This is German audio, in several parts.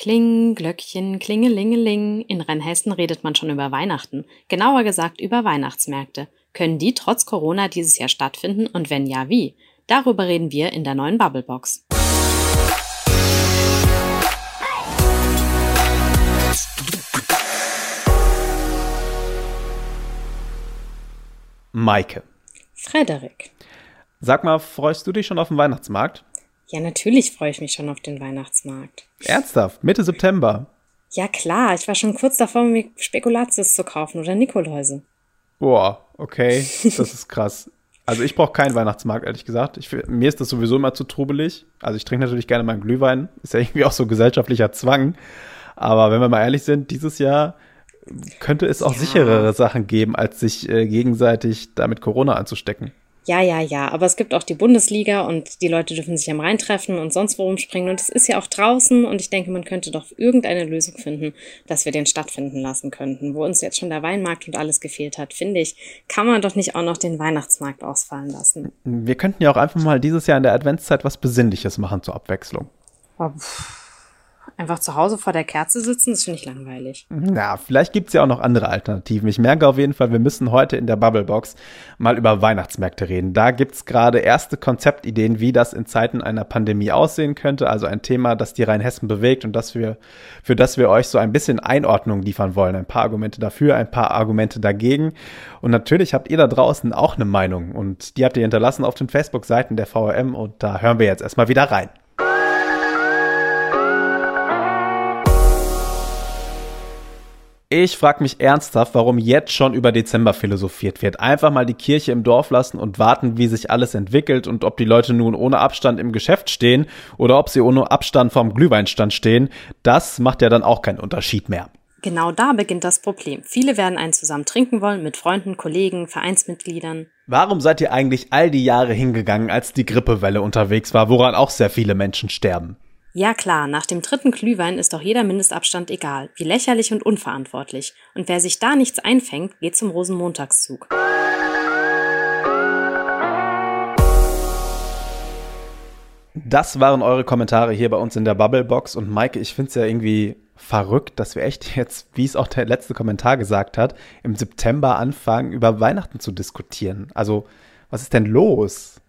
Kling, Glöckchen, Klingelingeling. In Rheinhessen redet man schon über Weihnachten. Genauer gesagt über Weihnachtsmärkte. Können die trotz Corona dieses Jahr stattfinden und wenn ja, wie? Darüber reden wir in der neuen Bubblebox. Maike. Frederik. Sag mal, freust du dich schon auf den Weihnachtsmarkt? Ja, natürlich freue ich mich schon auf den Weihnachtsmarkt. Ernsthaft? Mitte September? Ja, klar. Ich war schon kurz davor, mir Spekulatius zu kaufen oder Nikoläuse. Boah, okay. Das ist krass. Also ich brauche keinen Weihnachtsmarkt, ehrlich gesagt. Ich, mir ist das sowieso immer zu trubelig. Also ich trinke natürlich gerne meinen Glühwein. Ist ja irgendwie auch so gesellschaftlicher Zwang. Aber wenn wir mal ehrlich sind, dieses Jahr könnte es auch ja. sicherere Sachen geben, als sich äh, gegenseitig damit Corona anzustecken. Ja, ja, ja, aber es gibt auch die Bundesliga und die Leute dürfen sich am Rhein treffen und sonst wo rumspringen und es ist ja auch draußen und ich denke, man könnte doch irgendeine Lösung finden, dass wir den stattfinden lassen könnten. Wo uns jetzt schon der Weinmarkt und alles gefehlt hat, finde ich, kann man doch nicht auch noch den Weihnachtsmarkt ausfallen lassen. Wir könnten ja auch einfach mal dieses Jahr in der Adventszeit was Besinnliches machen zur Abwechslung. Oh, Einfach zu Hause vor der Kerze sitzen, das finde ich langweilig. Na, vielleicht gibt's ja auch noch andere Alternativen. Ich merke auf jeden Fall, wir müssen heute in der Bubblebox mal über Weihnachtsmärkte reden. Da gibt's gerade erste Konzeptideen, wie das in Zeiten einer Pandemie aussehen könnte. Also ein Thema, das die Rheinhessen bewegt und das wir, für das wir euch so ein bisschen Einordnung liefern wollen. Ein paar Argumente dafür, ein paar Argumente dagegen. Und natürlich habt ihr da draußen auch eine Meinung und die habt ihr hinterlassen auf den Facebook-Seiten der VRM und da hören wir jetzt erstmal wieder rein. Ich frage mich ernsthaft, warum jetzt schon über Dezember philosophiert wird. Einfach mal die Kirche im Dorf lassen und warten, wie sich alles entwickelt und ob die Leute nun ohne Abstand im Geschäft stehen oder ob sie ohne Abstand vom Glühweinstand stehen. Das macht ja dann auch keinen Unterschied mehr. Genau da beginnt das Problem. Viele werden einen zusammen trinken wollen mit Freunden, Kollegen, Vereinsmitgliedern. Warum seid ihr eigentlich all die Jahre hingegangen, als die Grippewelle unterwegs war, woran auch sehr viele Menschen sterben? Ja klar, nach dem dritten Glühwein ist doch jeder Mindestabstand egal, wie lächerlich und unverantwortlich. Und wer sich da nichts einfängt, geht zum Rosenmontagszug. Das waren eure Kommentare hier bei uns in der Bubblebox. Und Maike, ich finde es ja irgendwie verrückt, dass wir echt jetzt, wie es auch der letzte Kommentar gesagt hat, im September anfangen, über Weihnachten zu diskutieren. Also, was ist denn los?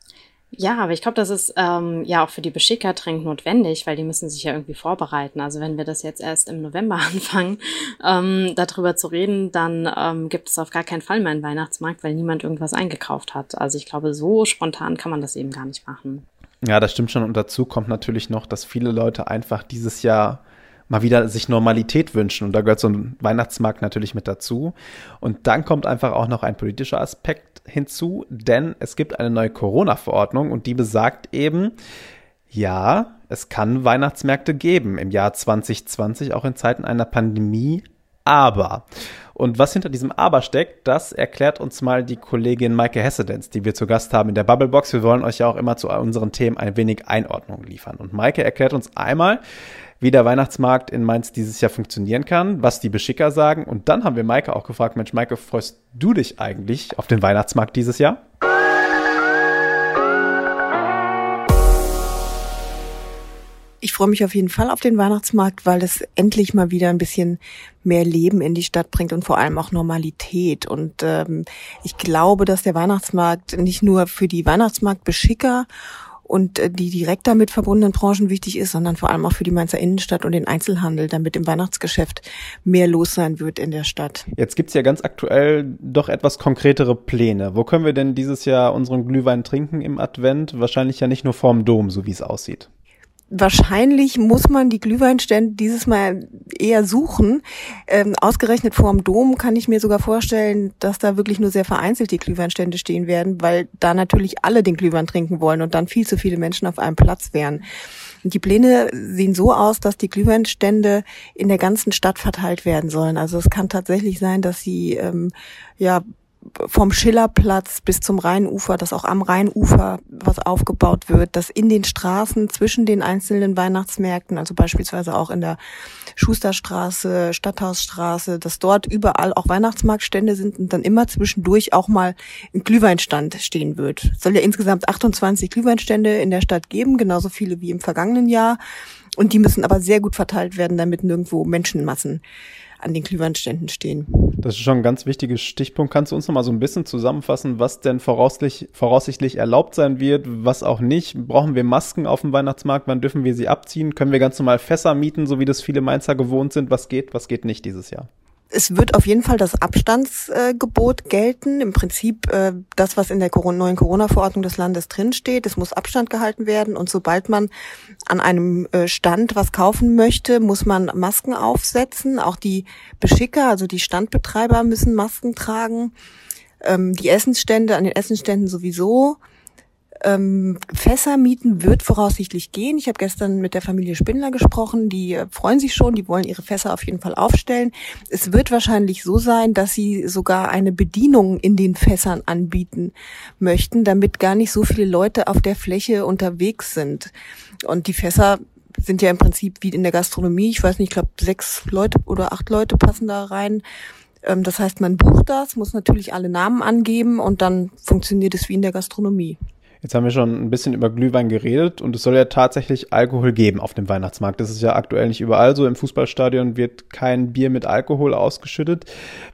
Ja, aber ich glaube, das ist ähm, ja auch für die Beschicker dringend notwendig, weil die müssen sich ja irgendwie vorbereiten. Also wenn wir das jetzt erst im November anfangen, ähm, darüber zu reden, dann ähm, gibt es auf gar keinen Fall mehr einen Weihnachtsmarkt, weil niemand irgendwas eingekauft hat. Also ich glaube, so spontan kann man das eben gar nicht machen. Ja, das stimmt schon. Und dazu kommt natürlich noch, dass viele Leute einfach dieses Jahr mal wieder sich Normalität wünschen. Und da gehört so ein Weihnachtsmarkt natürlich mit dazu. Und dann kommt einfach auch noch ein politischer Aspekt hinzu, denn es gibt eine neue Corona-Verordnung und die besagt eben, ja, es kann Weihnachtsmärkte geben im Jahr 2020, auch in Zeiten einer Pandemie, aber. Und was hinter diesem Aber steckt, das erklärt uns mal die Kollegin Maike Hessedenz, die wir zu Gast haben in der Bubblebox. Wir wollen euch ja auch immer zu unseren Themen ein wenig Einordnung liefern. Und Maike erklärt uns einmal, wie der Weihnachtsmarkt in Mainz dieses Jahr funktionieren kann, was die Beschicker sagen. Und dann haben wir Maike auch gefragt, Mensch, Maike, freust du dich eigentlich auf den Weihnachtsmarkt dieses Jahr? Freue mich auf jeden Fall auf den Weihnachtsmarkt, weil es endlich mal wieder ein bisschen mehr Leben in die Stadt bringt und vor allem auch Normalität. Und ähm, ich glaube, dass der Weihnachtsmarkt nicht nur für die Weihnachtsmarktbeschicker und äh, die direkt damit verbundenen Branchen wichtig ist, sondern vor allem auch für die Mainzer Innenstadt und den Einzelhandel, damit im Weihnachtsgeschäft mehr los sein wird in der Stadt. Jetzt gibt's ja ganz aktuell doch etwas konkretere Pläne. Wo können wir denn dieses Jahr unseren Glühwein trinken im Advent? Wahrscheinlich ja nicht nur vorm Dom, so wie es aussieht wahrscheinlich muss man die Glühweinstände dieses Mal eher suchen. Ähm, ausgerechnet vor dem Dom kann ich mir sogar vorstellen, dass da wirklich nur sehr vereinzelt die Glühweinstände stehen werden, weil da natürlich alle den Glühwein trinken wollen und dann viel zu viele Menschen auf einem Platz wären. Die Pläne sehen so aus, dass die Glühweinstände in der ganzen Stadt verteilt werden sollen. Also es kann tatsächlich sein, dass sie ähm, ja vom Schillerplatz bis zum Rheinufer, dass auch am Rheinufer was aufgebaut wird, dass in den Straßen zwischen den einzelnen Weihnachtsmärkten, also beispielsweise auch in der Schusterstraße, Stadthausstraße, dass dort überall auch Weihnachtsmarktstände sind und dann immer zwischendurch auch mal ein Glühweinstand stehen wird. Es soll ja insgesamt 28 Glühweinstände in der Stadt geben, genauso viele wie im vergangenen Jahr. Und die müssen aber sehr gut verteilt werden, damit nirgendwo Menschenmassen an den Glühweinständen stehen. Das ist schon ein ganz wichtiger Stichpunkt. Kannst du uns noch mal so ein bisschen zusammenfassen, was denn voraussichtlich, voraussichtlich erlaubt sein wird, was auch nicht? Brauchen wir Masken auf dem Weihnachtsmarkt? Wann dürfen wir sie abziehen? Können wir ganz normal Fässer mieten, so wie das viele Mainzer gewohnt sind? Was geht, was geht nicht dieses Jahr? Es wird auf jeden Fall das Abstandsgebot gelten. Im Prinzip äh, das, was in der neuen Corona-Verordnung des Landes drinsteht. Es muss Abstand gehalten werden. Und sobald man an einem äh, Stand was kaufen möchte, muss man Masken aufsetzen. Auch die Beschicker, also die Standbetreiber müssen Masken tragen. Ähm, die Essensstände, an den Essensständen sowieso. Ähm, Fässer mieten wird voraussichtlich gehen. Ich habe gestern mit der Familie Spindler gesprochen. Die äh, freuen sich schon, die wollen ihre Fässer auf jeden Fall aufstellen. Es wird wahrscheinlich so sein, dass sie sogar eine Bedienung in den Fässern anbieten möchten, damit gar nicht so viele Leute auf der Fläche unterwegs sind. Und die Fässer sind ja im Prinzip wie in der Gastronomie. Ich weiß nicht, ich glaube sechs Leute oder acht Leute passen da rein. Ähm, das heißt, man bucht das, muss natürlich alle Namen angeben und dann funktioniert es wie in der Gastronomie. Jetzt haben wir schon ein bisschen über Glühwein geredet und es soll ja tatsächlich Alkohol geben auf dem Weihnachtsmarkt. Das ist ja aktuell nicht überall so. Im Fußballstadion wird kein Bier mit Alkohol ausgeschüttet.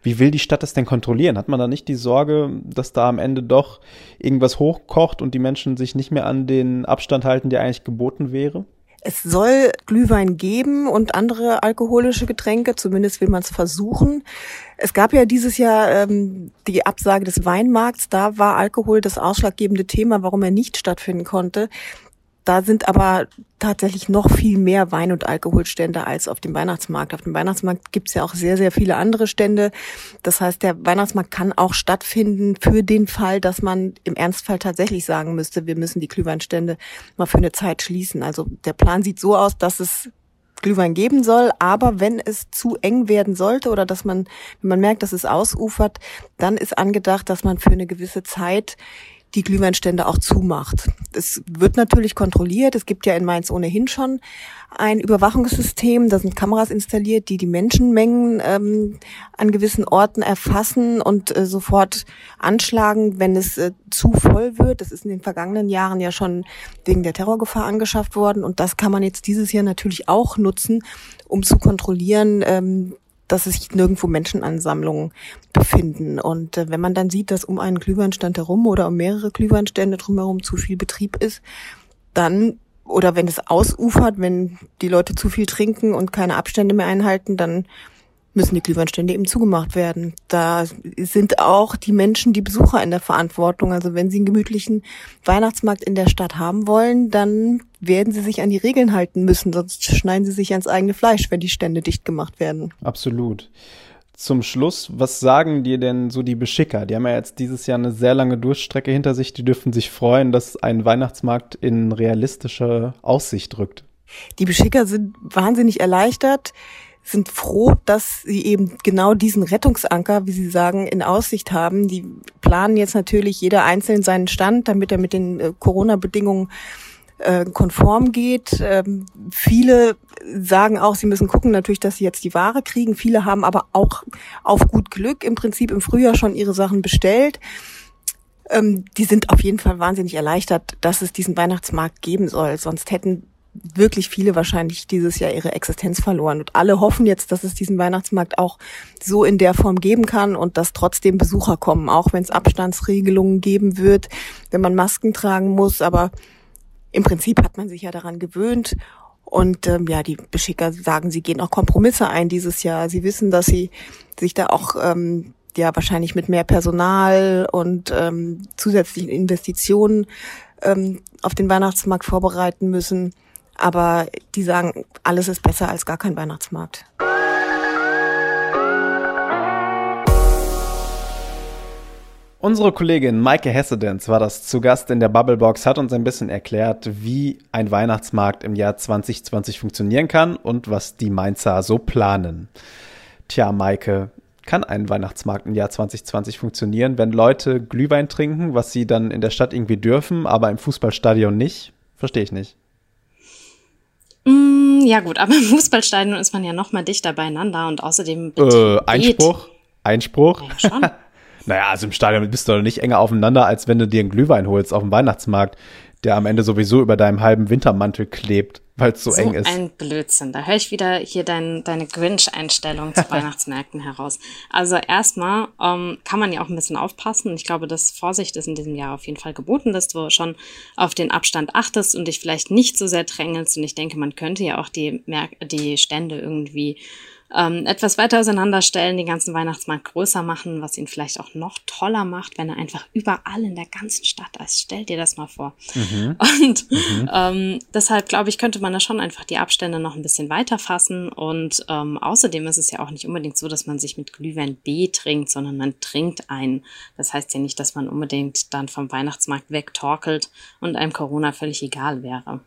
Wie will die Stadt das denn kontrollieren? Hat man da nicht die Sorge, dass da am Ende doch irgendwas hochkocht und die Menschen sich nicht mehr an den Abstand halten, der eigentlich geboten wäre? Es soll Glühwein geben und andere alkoholische Getränke, zumindest will man es versuchen. Es gab ja dieses Jahr ähm, die Absage des Weinmarkts, da war Alkohol das ausschlaggebende Thema, warum er nicht stattfinden konnte. Da sind aber tatsächlich noch viel mehr Wein- und Alkoholstände als auf dem Weihnachtsmarkt. Auf dem Weihnachtsmarkt gibt's ja auch sehr, sehr viele andere Stände. Das heißt, der Weihnachtsmarkt kann auch stattfinden für den Fall, dass man im Ernstfall tatsächlich sagen müsste, wir müssen die Glühweinstände mal für eine Zeit schließen. Also der Plan sieht so aus, dass es Glühwein geben soll, aber wenn es zu eng werden sollte oder dass man, wenn man merkt, dass es ausufert, dann ist angedacht, dass man für eine gewisse Zeit die Glühweinstände auch zumacht. Es wird natürlich kontrolliert. Es gibt ja in Mainz ohnehin schon ein Überwachungssystem. Da sind Kameras installiert, die die Menschenmengen ähm, an gewissen Orten erfassen und äh, sofort anschlagen, wenn es äh, zu voll wird. Das ist in den vergangenen Jahren ja schon wegen der Terrorgefahr angeschafft worden. Und das kann man jetzt dieses Jahr natürlich auch nutzen, um zu kontrollieren, ähm, dass sich nirgendwo Menschenansammlungen befinden. Und äh, wenn man dann sieht, dass um einen Glühweinstand herum oder um mehrere Glühweinstände drumherum zu viel Betrieb ist, dann oder wenn es ausufert, wenn die Leute zu viel trinken und keine Abstände mehr einhalten, dann müssen die Glühweinstände eben zugemacht werden. Da sind auch die Menschen, die Besucher in der Verantwortung. Also wenn sie einen gemütlichen Weihnachtsmarkt in der Stadt haben wollen, dann werden sie sich an die Regeln halten müssen, sonst schneiden sie sich ans eigene Fleisch, wenn die Stände dicht gemacht werden. Absolut. Zum Schluss, was sagen dir denn so die Beschicker? Die haben ja jetzt dieses Jahr eine sehr lange Durchstrecke hinter sich. Die dürfen sich freuen, dass ein Weihnachtsmarkt in realistische Aussicht rückt. Die Beschicker sind wahnsinnig erleichtert sind froh, dass sie eben genau diesen Rettungsanker, wie sie sagen, in Aussicht haben. Die planen jetzt natürlich jeder einzeln seinen Stand, damit er mit den äh, Corona-Bedingungen äh, konform geht. Ähm, viele sagen auch, sie müssen gucken natürlich, dass sie jetzt die Ware kriegen. Viele haben aber auch auf gut Glück im Prinzip im Frühjahr schon ihre Sachen bestellt. Ähm, die sind auf jeden Fall wahnsinnig erleichtert, dass es diesen Weihnachtsmarkt geben soll. Sonst hätten wirklich viele wahrscheinlich dieses Jahr ihre Existenz verloren. Und alle hoffen jetzt, dass es diesen Weihnachtsmarkt auch so in der Form geben kann und dass trotzdem Besucher kommen, auch wenn es Abstandsregelungen geben wird, wenn man Masken tragen muss. Aber im Prinzip hat man sich ja daran gewöhnt. Und ähm, ja, die Beschicker sagen, sie gehen auch Kompromisse ein dieses Jahr. Sie wissen, dass sie sich da auch ähm, ja wahrscheinlich mit mehr Personal und ähm, zusätzlichen Investitionen ähm, auf den Weihnachtsmarkt vorbereiten müssen. Aber die sagen, alles ist besser als gar kein Weihnachtsmarkt. Unsere Kollegin Maike Hessedens war das zu Gast in der Bubblebox, hat uns ein bisschen erklärt, wie ein Weihnachtsmarkt im Jahr 2020 funktionieren kann und was die Mainzer so planen. Tja, Maike, kann ein Weihnachtsmarkt im Jahr 2020 funktionieren, wenn Leute Glühwein trinken, was sie dann in der Stadt irgendwie dürfen, aber im Fußballstadion nicht? Verstehe ich nicht. Mm, ja gut, aber im Fußballstadion ist man ja noch mal dichter beieinander und außerdem äh, Einspruch, Einspruch. Ja, schon. naja, also im Stadion bist du doch nicht enger aufeinander, als wenn du dir einen Glühwein holst auf dem Weihnachtsmarkt, der am Ende sowieso über deinem halben Wintermantel klebt. Weil es so, so, eng ist. Ein Blödsinn. Da höre ich wieder hier dein, deine Grinch-Einstellung zu Weihnachtsmärkten heraus. Also erstmal ähm, kann man ja auch ein bisschen aufpassen. Ich glaube, dass Vorsicht ist in diesem Jahr auf jeden Fall geboten, dass du schon auf den Abstand achtest und dich vielleicht nicht so sehr drängelst. Und ich denke, man könnte ja auch die, Mer die Stände irgendwie ähm, etwas weiter auseinanderstellen, den ganzen Weihnachtsmarkt größer machen, was ihn vielleicht auch noch toller macht, wenn er einfach überall in der ganzen Stadt ist. Stell dir das mal vor. Mhm. Und mhm. Ähm, deshalb glaube ich, könnte man da schon einfach die Abstände noch ein bisschen weiter fassen. Und ähm, außerdem ist es ja auch nicht unbedingt so, dass man sich mit Glühwein B trinkt, sondern man trinkt einen. Das heißt ja nicht, dass man unbedingt dann vom Weihnachtsmarkt wegtorkelt und einem Corona völlig egal wäre.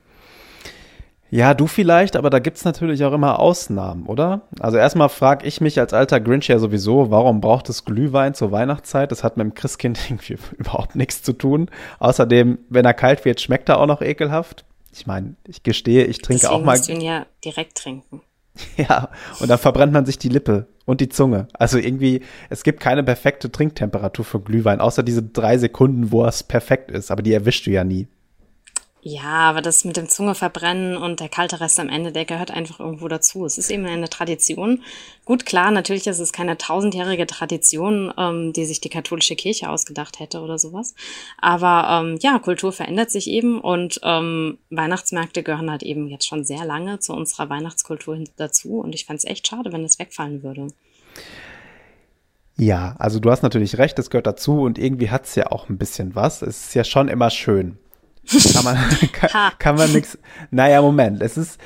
Ja, du vielleicht, aber da gibt's natürlich auch immer Ausnahmen, oder? Also erstmal frage ich mich als alter Grinch ja sowieso, warum braucht es Glühwein zur Weihnachtszeit? Das hat mit dem Christkind irgendwie überhaupt nichts zu tun. Außerdem, wenn er kalt wird, schmeckt er auch noch ekelhaft. Ich meine, ich gestehe, ich trinke Deswegen auch mal. Musst du ihn ja direkt trinken. Ja, und dann verbrennt man sich die Lippe und die Zunge. Also irgendwie, es gibt keine perfekte Trinktemperatur für Glühwein, außer diese drei Sekunden, wo es perfekt ist, aber die erwischst du ja nie. Ja, aber das mit dem Zunge verbrennen und der kalte Rest am Ende, der gehört einfach irgendwo dazu. Es ist eben eine Tradition. Gut, klar, natürlich ist es keine tausendjährige Tradition, ähm, die sich die katholische Kirche ausgedacht hätte oder sowas. Aber ähm, ja, Kultur verändert sich eben und ähm, Weihnachtsmärkte gehören halt eben jetzt schon sehr lange zu unserer Weihnachtskultur dazu. Und ich fände echt schade, wenn das wegfallen würde. Ja, also du hast natürlich recht, es gehört dazu und irgendwie hat es ja auch ein bisschen was. Es ist ja schon immer schön kann man, kann, kann man nix. Naja, Moment. Es ist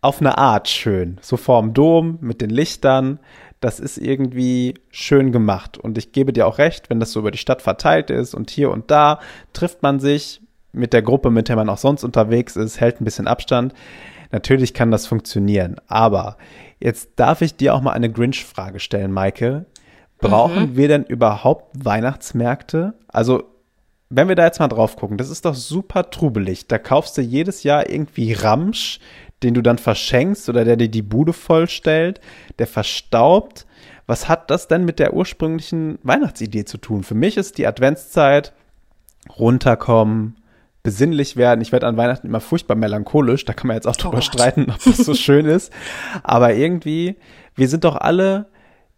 auf eine Art schön. So vorm Dom mit den Lichtern. Das ist irgendwie schön gemacht. Und ich gebe dir auch recht, wenn das so über die Stadt verteilt ist und hier und da trifft man sich mit der Gruppe, mit der man auch sonst unterwegs ist, hält ein bisschen Abstand. Natürlich kann das funktionieren. Aber jetzt darf ich dir auch mal eine Grinch-Frage stellen, Maike. Brauchen mhm. wir denn überhaupt Weihnachtsmärkte? Also wenn wir da jetzt mal drauf gucken, das ist doch super trubelig. Da kaufst du jedes Jahr irgendwie Ramsch, den du dann verschenkst oder der dir die Bude vollstellt, der verstaubt. Was hat das denn mit der ursprünglichen Weihnachtsidee zu tun? Für mich ist die Adventszeit runterkommen, besinnlich werden. Ich werde an Weihnachten immer furchtbar melancholisch. Da kann man jetzt auch drüber oh streiten, ob das so schön ist. Aber irgendwie, wir sind doch alle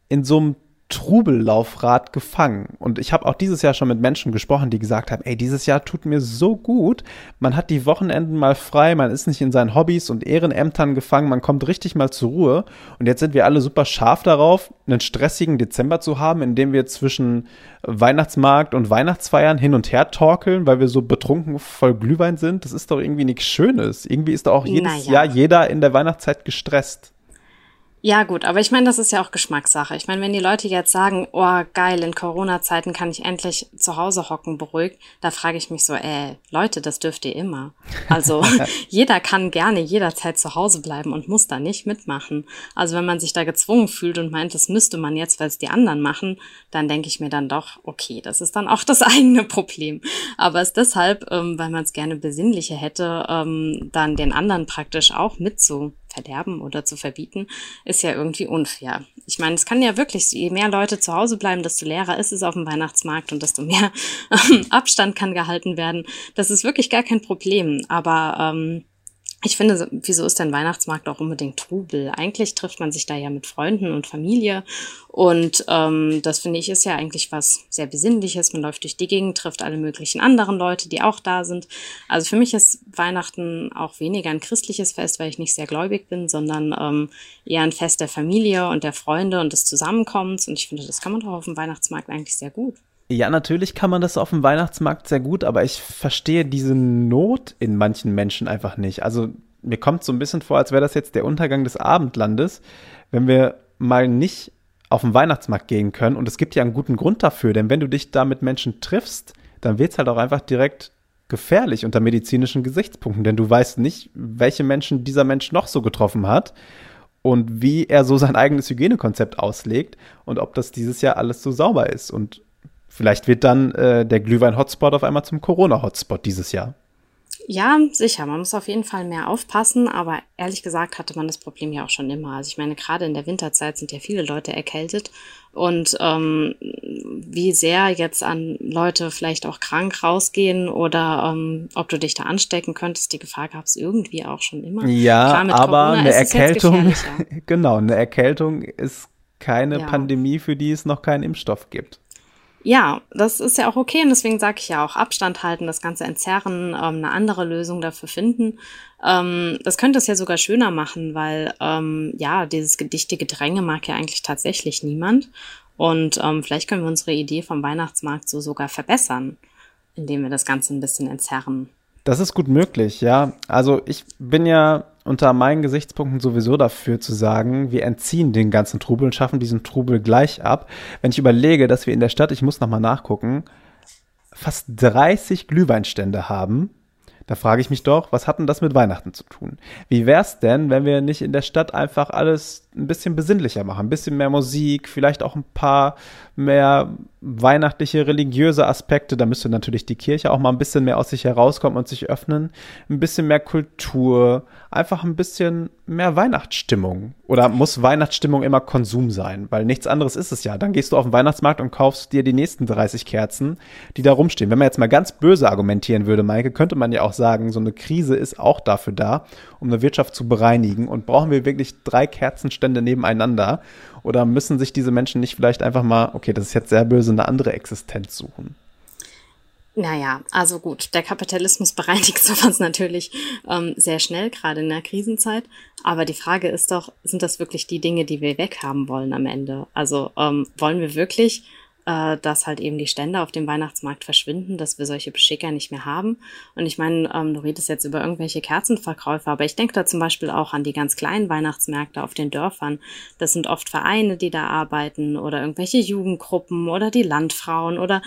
in so einem Trubellaufrad gefangen. Und ich habe auch dieses Jahr schon mit Menschen gesprochen, die gesagt haben, ey, dieses Jahr tut mir so gut. Man hat die Wochenenden mal frei, man ist nicht in seinen Hobbys und Ehrenämtern gefangen, man kommt richtig mal zur Ruhe. Und jetzt sind wir alle super scharf darauf, einen stressigen Dezember zu haben, in dem wir zwischen Weihnachtsmarkt und Weihnachtsfeiern hin und her torkeln, weil wir so betrunken voll Glühwein sind. Das ist doch irgendwie nichts Schönes. Irgendwie ist doch auch jedes naja. Jahr jeder in der Weihnachtszeit gestresst. Ja, gut, aber ich meine, das ist ja auch Geschmackssache. Ich meine, wenn die Leute jetzt sagen, oh geil, in Corona-Zeiten kann ich endlich zu Hause hocken, beruhigt, da frage ich mich so, äh, Leute, das dürft ihr immer. Also jeder kann gerne jederzeit zu Hause bleiben und muss da nicht mitmachen. Also wenn man sich da gezwungen fühlt und meint, das müsste man jetzt, weil es die anderen machen, dann denke ich mir dann doch, okay, das ist dann auch das eigene Problem. Aber es deshalb, ähm, weil man es gerne besinnlicher hätte, ähm, dann den anderen praktisch auch mitzu verderben oder zu verbieten, ist ja irgendwie unfair. Ich meine, es kann ja wirklich, je mehr Leute zu Hause bleiben, desto leerer ist es auf dem Weihnachtsmarkt und desto mehr Abstand kann gehalten werden. Das ist wirklich gar kein Problem. Aber ähm, ich finde, wieso ist denn Weihnachtsmarkt auch unbedingt Trubel? Eigentlich trifft man sich da ja mit Freunden und Familie. Und ähm, das finde ich ist ja eigentlich was sehr Besinnliches. Man läuft durch die Gegend, trifft alle möglichen anderen Leute, die auch da sind. Also für mich ist Weihnachten auch weniger ein christliches Fest, weil ich nicht sehr gläubig bin, sondern ähm, eher ein Fest der Familie und der Freunde und des Zusammenkommens. Und ich finde, das kann man doch auf dem Weihnachtsmarkt eigentlich sehr gut. Ja, natürlich kann man das auf dem Weihnachtsmarkt sehr gut, aber ich verstehe diese Not in manchen Menschen einfach nicht. Also mir kommt so ein bisschen vor, als wäre das jetzt der Untergang des Abendlandes, wenn wir mal nicht auf den Weihnachtsmarkt gehen können. Und es gibt ja einen guten Grund dafür, denn wenn du dich da mit Menschen triffst, dann wird es halt auch einfach direkt gefährlich unter medizinischen Gesichtspunkten, denn du weißt nicht, welche Menschen dieser Mensch noch so getroffen hat und wie er so sein eigenes Hygienekonzept auslegt und ob das dieses Jahr alles so sauber ist. Und Vielleicht wird dann äh, der Glühwein-Hotspot auf einmal zum Corona-Hotspot dieses Jahr. Ja, sicher. Man muss auf jeden Fall mehr aufpassen, aber ehrlich gesagt hatte man das Problem ja auch schon immer. Also ich meine, gerade in der Winterzeit sind ja viele Leute erkältet und ähm, wie sehr jetzt an Leute vielleicht auch krank rausgehen oder ähm, ob du dich da anstecken könntest, die Gefahr gab es irgendwie auch schon immer. Ja, Klar, aber Corona eine Erkältung, genau, eine Erkältung ist keine ja. Pandemie, für die es noch keinen Impfstoff gibt. Ja, das ist ja auch okay und deswegen sage ich ja auch Abstand halten, das Ganze entzerren, ähm, eine andere Lösung dafür finden. Ähm, das könnte es ja sogar schöner machen, weil ähm, ja, dieses dichte Gedränge mag ja eigentlich tatsächlich niemand. Und ähm, vielleicht können wir unsere Idee vom Weihnachtsmarkt so sogar verbessern, indem wir das Ganze ein bisschen entzerren. Das ist gut möglich, ja. Also ich bin ja unter meinen Gesichtspunkten sowieso dafür zu sagen, wir entziehen den ganzen Trubel und schaffen diesen Trubel gleich ab. Wenn ich überlege, dass wir in der Stadt, ich muss nochmal nachgucken, fast 30 Glühweinstände haben, da frage ich mich doch, was hat denn das mit Weihnachten zu tun? Wie wär's denn, wenn wir nicht in der Stadt einfach alles ein bisschen besinnlicher machen? Ein bisschen mehr Musik, vielleicht auch ein paar mehr weihnachtliche, religiöse Aspekte. Da müsste natürlich die Kirche auch mal ein bisschen mehr aus sich herauskommen und sich öffnen. Ein bisschen mehr Kultur, einfach ein bisschen mehr Weihnachtsstimmung. Oder muss Weihnachtsstimmung immer Konsum sein? Weil nichts anderes ist es ja. Dann gehst du auf den Weihnachtsmarkt und kaufst dir die nächsten 30 Kerzen, die da rumstehen. Wenn man jetzt mal ganz böse argumentieren würde, Maike, könnte man ja auch sagen, so eine Krise ist auch dafür da, um eine Wirtschaft zu bereinigen. Und brauchen wir wirklich drei Kerzenstände nebeneinander? Oder müssen sich diese Menschen nicht vielleicht einfach mal, okay, das ist jetzt sehr böse, eine andere Existenz suchen? Naja, also gut, der Kapitalismus bereinigt sowas natürlich ähm, sehr schnell, gerade in der Krisenzeit. Aber die Frage ist doch, sind das wirklich die Dinge, die wir weghaben wollen am Ende? Also ähm, wollen wir wirklich äh, dass halt eben die Stände auf dem Weihnachtsmarkt verschwinden, dass wir solche Beschicker nicht mehr haben. Und ich meine, ähm, du redest jetzt über irgendwelche Kerzenverkäufer, aber ich denke da zum Beispiel auch an die ganz kleinen Weihnachtsmärkte auf den Dörfern. Das sind oft Vereine, die da arbeiten oder irgendwelche Jugendgruppen oder die Landfrauen oder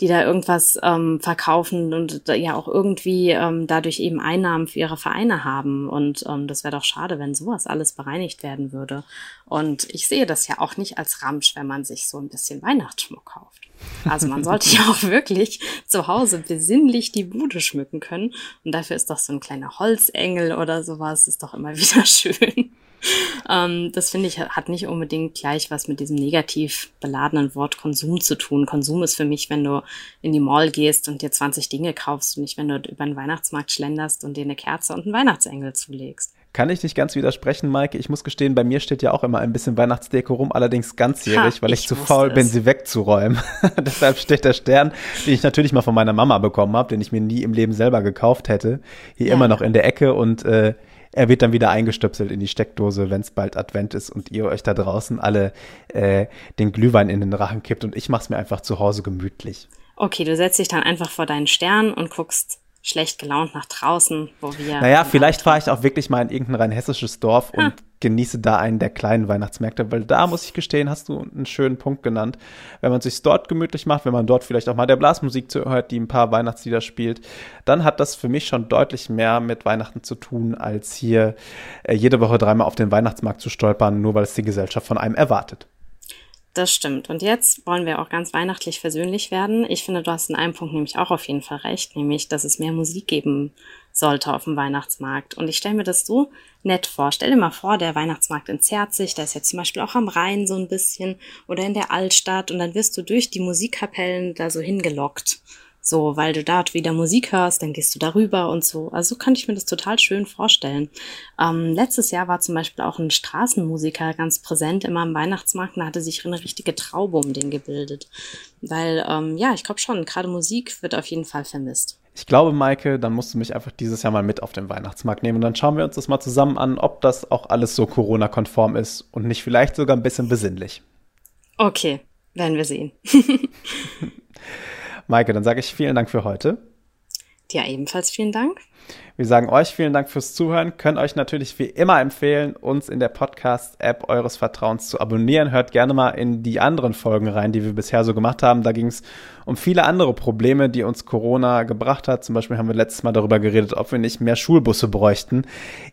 die da irgendwas ähm, verkaufen und ja auch irgendwie ähm, dadurch eben Einnahmen für ihre Vereine haben. Und ähm, das wäre doch schade, wenn sowas alles bereinigt werden würde. Und ich sehe das ja auch nicht als Ramsch, wenn man sich so ein bisschen Weihnachtsschmuck kauft. Also man sollte ja auch wirklich zu Hause besinnlich die Bude schmücken können. Und dafür ist doch so ein kleiner Holzengel oder sowas, ist doch immer wieder schön. Ähm, das finde ich hat nicht unbedingt gleich was mit diesem negativ beladenen Wort Konsum zu tun. Konsum ist für mich, wenn du in die Mall gehst und dir 20 Dinge kaufst und nicht, wenn du über den Weihnachtsmarkt schlenderst und dir eine Kerze und einen Weihnachtsengel zulegst. Kann ich nicht ganz widersprechen, Maike. Ich muss gestehen, bei mir steht ja auch immer ein bisschen Weihnachtsdeko rum, allerdings ganzjährig, ha, weil ich, ich zu faul es. bin, sie wegzuräumen. Deshalb steht der Stern, den ich natürlich mal von meiner Mama bekommen habe, den ich mir nie im Leben selber gekauft hätte, hier ja. immer noch in der Ecke und äh, er wird dann wieder eingestöpselt in die Steckdose, wenn es bald Advent ist und ihr euch da draußen alle äh, den Glühwein in den Rachen kippt und ich mach's mir einfach zu Hause gemütlich. Okay, du setzt dich dann einfach vor deinen Stern und guckst schlecht gelaunt nach draußen, wo wir. Naja, vielleicht fahre ich auch wirklich mal in irgendein rein hessisches Dorf und genieße da einen der kleinen Weihnachtsmärkte, weil da muss ich gestehen, hast du einen schönen Punkt genannt. Wenn man sich dort gemütlich macht, wenn man dort vielleicht auch mal der Blasmusik zuhört, die ein paar Weihnachtslieder spielt, dann hat das für mich schon deutlich mehr mit Weihnachten zu tun, als hier äh, jede Woche dreimal auf den Weihnachtsmarkt zu stolpern, nur weil es die Gesellschaft von einem erwartet. Das stimmt. Und jetzt wollen wir auch ganz weihnachtlich versöhnlich werden. Ich finde, du hast in einem Punkt nämlich auch auf jeden Fall recht, nämlich, dass es mehr Musik geben sollte auf dem Weihnachtsmarkt. Und ich stelle mir das so nett vor. Stell dir mal vor, der Weihnachtsmarkt entzerrt sich, da ist jetzt zum Beispiel auch am Rhein so ein bisschen oder in der Altstadt und dann wirst du durch die Musikkapellen da so hingelockt. So, weil du dort wieder Musik hörst, dann gehst du darüber und so. Also so kann ich mir das total schön vorstellen. Ähm, letztes Jahr war zum Beispiel auch ein Straßenmusiker ganz präsent immer am Weihnachtsmarkt und hatte sich eine richtige Traube um den gebildet. Weil, ähm, ja, ich glaube schon, gerade Musik wird auf jeden Fall vermisst. Ich glaube, Maike, dann musst du mich einfach dieses Jahr mal mit auf den Weihnachtsmarkt nehmen und dann schauen wir uns das mal zusammen an, ob das auch alles so Corona-konform ist und nicht vielleicht sogar ein bisschen besinnlich. Okay, werden wir sehen. Maike, dann sage ich vielen Dank für heute. Ja, ebenfalls vielen Dank. Wir sagen euch vielen Dank fürs Zuhören, können euch natürlich wie immer empfehlen, uns in der Podcast-App eures Vertrauens zu abonnieren. Hört gerne mal in die anderen Folgen rein, die wir bisher so gemacht haben. Da ging es um viele andere Probleme, die uns Corona gebracht hat. Zum Beispiel haben wir letztes Mal darüber geredet, ob wir nicht mehr Schulbusse bräuchten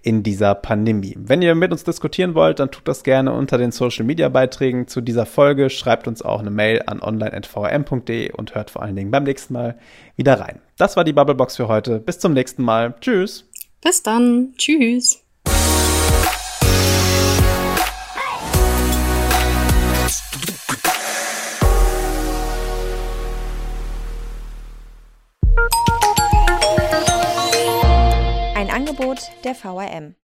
in dieser Pandemie. Wenn ihr mit uns diskutieren wollt, dann tut das gerne unter den Social-Media-Beiträgen zu dieser Folge. Schreibt uns auch eine Mail an online.vrm.de und hört vor allen Dingen beim nächsten Mal wieder rein. Das war die Bubblebox für heute. Bis zum nächsten Mal. Tschüss. Bis dann. Tschüss. Ein Angebot der VRM.